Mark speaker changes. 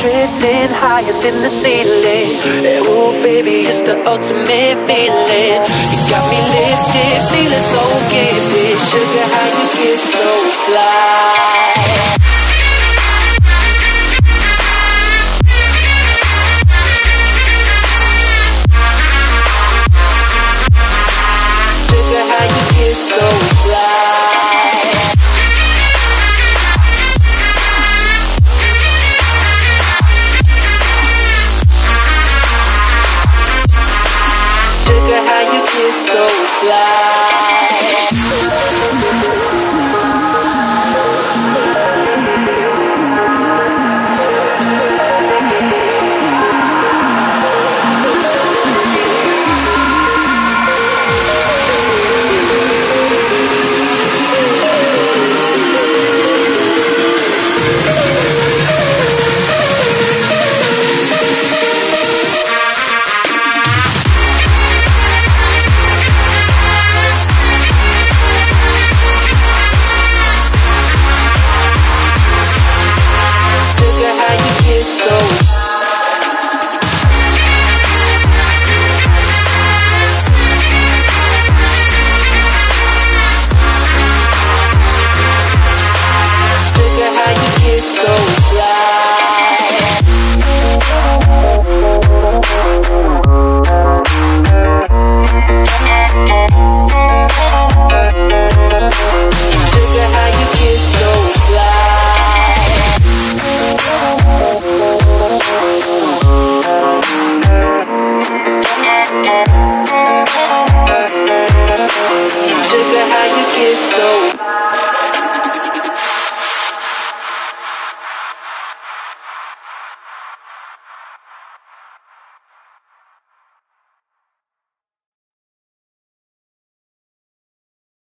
Speaker 1: Drifting, higher than the ceiling. Ooh, baby, it's the ultimate feeling. You got me lifted, feeling so gifted. Sugar, fly.